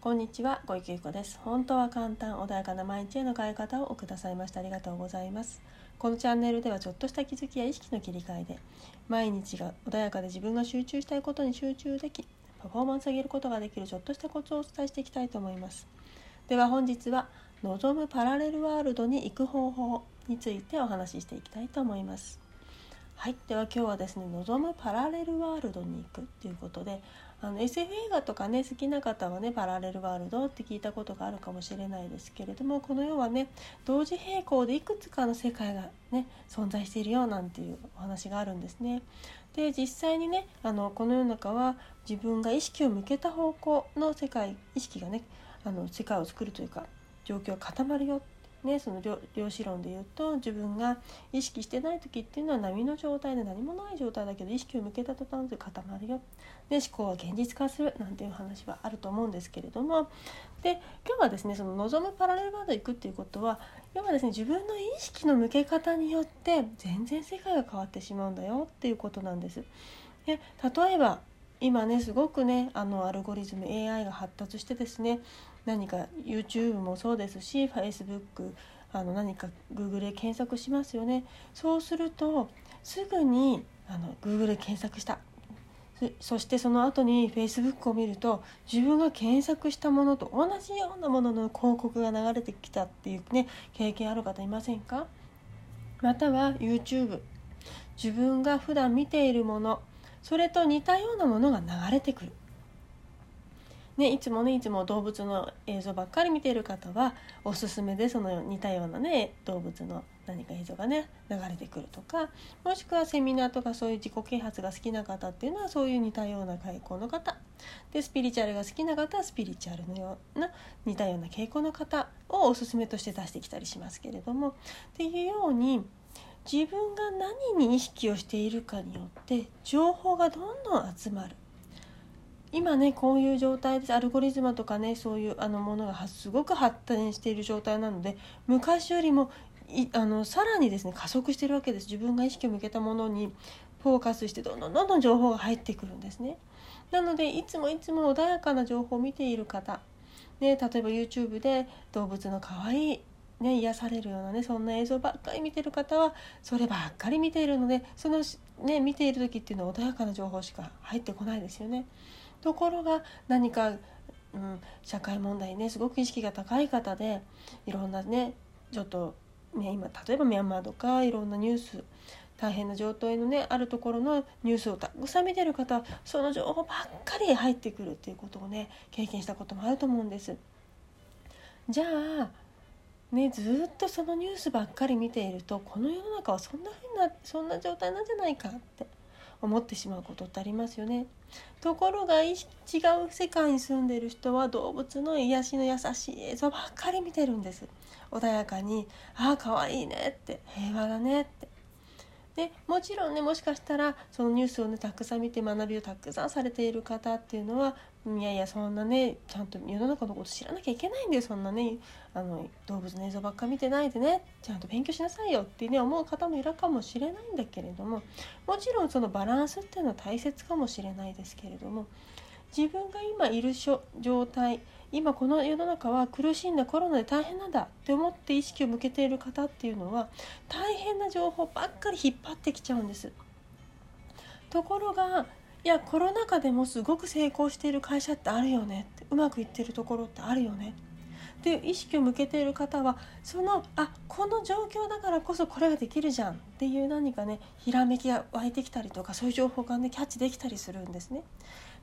こんにちは、小池由子です。本当は簡単、穏やかな毎日への変え方をくださいましてありがとうございます。このチャンネルではちょっとした気づきや意識の切り替えで、毎日が穏やかで自分が集中したいことに集中でき、パフォーマンスを上げることができるちょっとしたコツをお伝えしていきたいと思います。では本日は、望むパラレルワールドに行く方法についてお話ししていきたいと思います。はい、では今日はですね望むパラレルワールドに行くということであの SF 映画とかね好きな方はねパラレルワールドって聞いたことがあるかもしれないですけれどもこの世はね同時並行でいくつかの世界がね存在しているよなんていうお話があるんですね。で実際にねあのこの世の中は自分が意識を向けた方向の世界意識がねあの世界を作るというか状況が固まるよね、その量子論で言うと自分が意識してない時っていうのは波の状態で何もない状態だけど意識を向けた途端で固まるよで思考は現実化するなんていう話はあると思うんですけれどもで今日はですねその望むパラレルワード行くっていうことは要はですね自分の意識の向け方によって全然世界が変わってしまうんだよっていうことなんです。で例えば今ねすごくねあのアルゴリズム AI が発達してですね何か YouTube もそうですし Facebook あの何か Google で検索しますよね。そうするとすぐにあの Google で検索した。そしてその後に Facebook を見ると自分が検索したものと同じようなものの広告が流れてきたっていうね経験ある方いませんか？または YouTube 自分が普段見ているものそれと似たようなものが流れてくる。ね、いつもねいつも動物の映像ばっかり見ている方はおすすめでその似たようなね動物の何か映像がね流れてくるとかもしくはセミナーとかそういう自己啓発が好きな方っていうのはそういう似たような傾向の方。でスピリチュアルが好きな方はスピリチュアルのような似たような傾向の方をおすすめとして出してきたりしますけれども。っていうように自分が何に意識をしているかによって情報がどんどん集まる。今ねこういう状態です。アルゴリズムとかねそういうあのものがすごく発展している状態なので昔よりもいあのさらにですね加速してるわけです。自分が意識を向けたものにフォーカスしてどんどんどんどん情報が入ってくるんですね。なのでいつもいつも穏やかな情報を見ている方。ね、例えば YouTube で動物の可愛いね、癒されるようなねそんな映像ばっかり見てる方はそればっかり見ているのでその、ね、見ている時っていうのは穏やかな情報しか入ってこないですよね。ところが何か、うん、社会問題ねすごく意識が高い方でいろんなねちょっと、ね、今例えばミャンマーとかいろんなニュース大変な状態のねあるところのニュースをたくさん見てる方その情報ばっかり入ってくるっていうことをね経験したこともあると思うんです。じゃあね、ずっとそのニュースばっかり見ているとこの世の中はそんな風なそんな状態なんじゃないかって思ってしまうことってありますよね。ところが違う世界に住んでいる人は動物の癒しの優しい映像ばっかり見てるんです。穏やかに「ああかわいいね」って「平和だね」って。でもちろんねもしかしたらそのニュースをねたくさん見て学びをたくさんされている方っていうのはいやいやそんなねちゃんと世の中のこと知らなきゃいけないんだよそんなねあの動物の映像ばっか見てないでねちゃんと勉強しなさいよってね思う方もいるかもしれないんだけれどももちろんそのバランスっていうのは大切かもしれないですけれども自分が今いる状態今この世の中は苦しんだコロナで大変なんだって思って意識を向けている方っていうのは大変な情報ばっかり引っ張ってきちゃうんです。ところがいやコロナ禍でもすごく成功している会社ってあるよねってうまくいってるところってあるよねっていう意識を向けている方はそのあこの状況だからこそこれができるじゃんっていう何かねひらめきが湧いてきたりとかそういう情報がねキャッチできたりするんですね。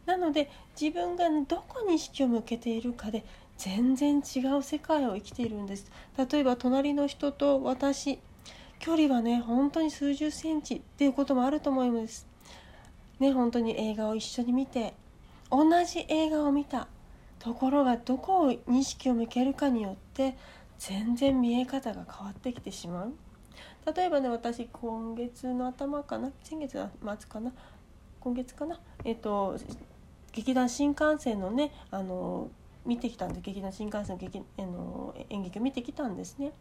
なので自分がどこに意識を向けているかで全然違う世界を生きているんです。例えば隣の人と私距離はね本当に数十センチっていうこともあると思います。ね本当に映画を一緒に見て同じ映画を見た。ところがどこに意識を向けるかによって全然見え方が変わってきてしまう。例えばね私今月の頭かな？先月末かな？今月かな？えっと劇団新幹線のねあの見てきたんで劇団新幹線の劇あの演劇を見てきたんですね。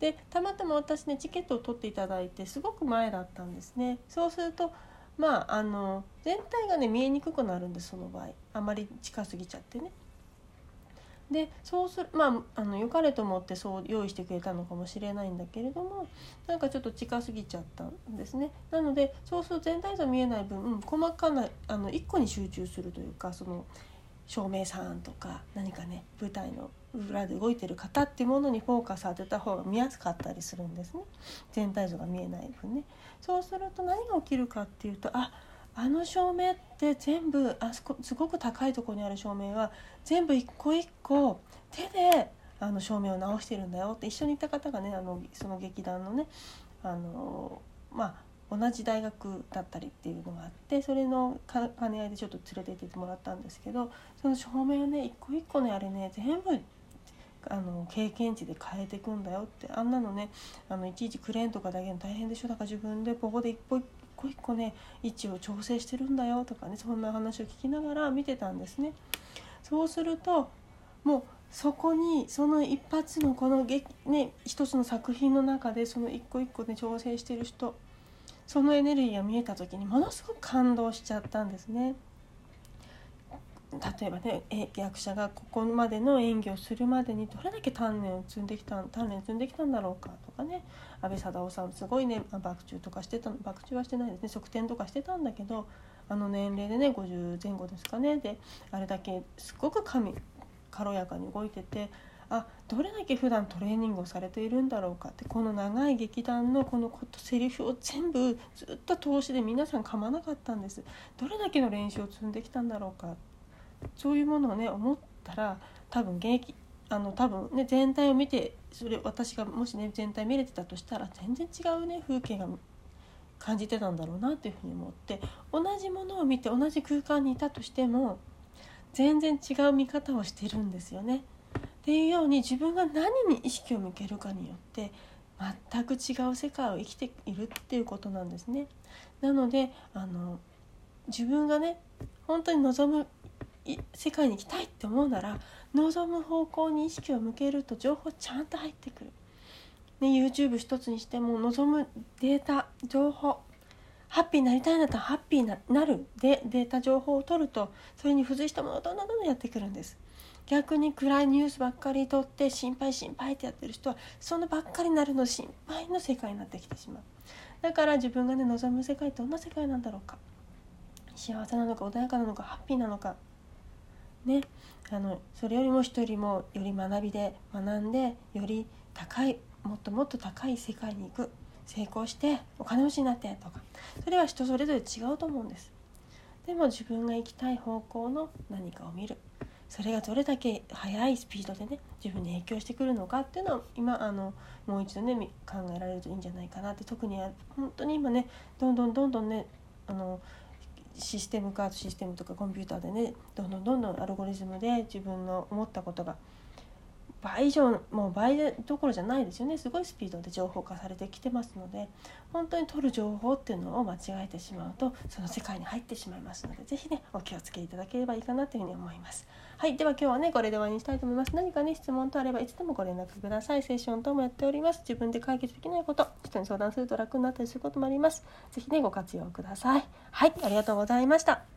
でたまたま私ねチケットを取っていただいてすごく前だったんですね。そうするとまああの全体がね見えにくくなるんですその場合あまり近すぎちゃってね。でそうするまああの良かれと思ってそう用意してくれたのかもしれないんだけれどもなんかちょっと近すぎちゃったんですね。なのでそうすると全体像見えない分、うん、細かなあの1個に集中するというかその照明さんとか何かね舞台の裏で動いてる方っていうものにフォーカス当てた方が見やすかったりするんですね。全体像が見えない分ね。そうすると何が起きるかっていうとああの照明って全部あそこすごく高いところにある照明は全部一個一個手であの照明を直してるんだよって一緒にいた方がねあのその劇団のねあのまあ同じ大学だったりっていうのがあってそれの兼ね合いでちょっと連れて行ってもらったんですけどその照明をね一個一個ねあれね全部あの経験値で変えていくんだよってあんなのねあのいちいちクレーンとかだけの大変でしょ。だから自分でここで一個一個一個ね位置を調整してるんだよとかねそんな話を聞きながら見てたんですね。そうするともうそこにその一発のこの劇、ね、一つの作品の中でその一個一個で調整してる人そのエネルギーが見えた時にものすごく感動しちゃったんですね。例えばね役者がここまでの演技をするまでにどれだけ鍛錬を積んできた鍛錬積んできたんだろうかとかね。阿部サダヲさんすごいね爆中とかしてた爆中はしてないですね。側転とかしてたんだけどあの年齢でね50前後ですかね。であれだけすごく髪軽やかに動いててあどれだけ普段トレーニングをされているんだろうかってこの長い劇団のこのことセリフを全部ずっと通しで皆さん噛まなかったんです。どれだけの練習を積んできたんだろうかそういうものをね思ったら多分現役あの多分ね全体を見てそれ私がもしね全体見れてたとしたら全然違うね風景が感じてたんだろうなっていうふうに思って同じものを見て同じ空間にいたとしても全然違う見方をしてるんですよね。っていうように自分が何に意識を向けるかによって全く違う世界を生きているっていうことなんですね。なのであの自分がね本当に望む世界に行きたいって思うなら望む方向に意識を向けると情報ちゃんと入ってくる。ね、YouTube 一つにしても望むデータ情報ハッピーになりたいんだったらハッピーになるでデータ情報を取るとそれに付随したものがどんどんどんどんやってくるんです。逆に暗いニュースばっかり取って心配心配ってやってる人はそのばっかりなるの心配の世界になってきてしまう。だから自分がね望む世界どんな世界なんだろうか。幸せなのか穏やかなのかハッピーなのか。ねあのそれよりも一人もより学びで学んでより高いもっともっと高い世界に行く。成功してお金持ちになってとか。それは人それぞれ違うと思うんです。でも自分が行きたい方向の何かを見る。それがどれだけ速いスピードでね自分に影響してくるのか。っていうのを今あのもう一度ね考えられるといいんじゃないかなって。特に本当に今ねどんどんどんどんねあのシステム化システムとかコンピューターでねどんどんどんどんアルゴリズムで自分の思ったことが倍以上もう倍どころじゃないですよねすごいスピードで情報化されてきてますので本当に取る情報っていうのを間違えてしまうとその世界に入ってしまいますので是非ねお気をつけいただければいいかなというふうに思います。はいでは今日はねこれで終わりにしたいと思います。何かね質問とあればいつでもご連絡ください。セッション等もやっております。自分で解決できないこと人に相談すると楽になったりすることもあります。是非ねご活用ください。はいありがとうございました。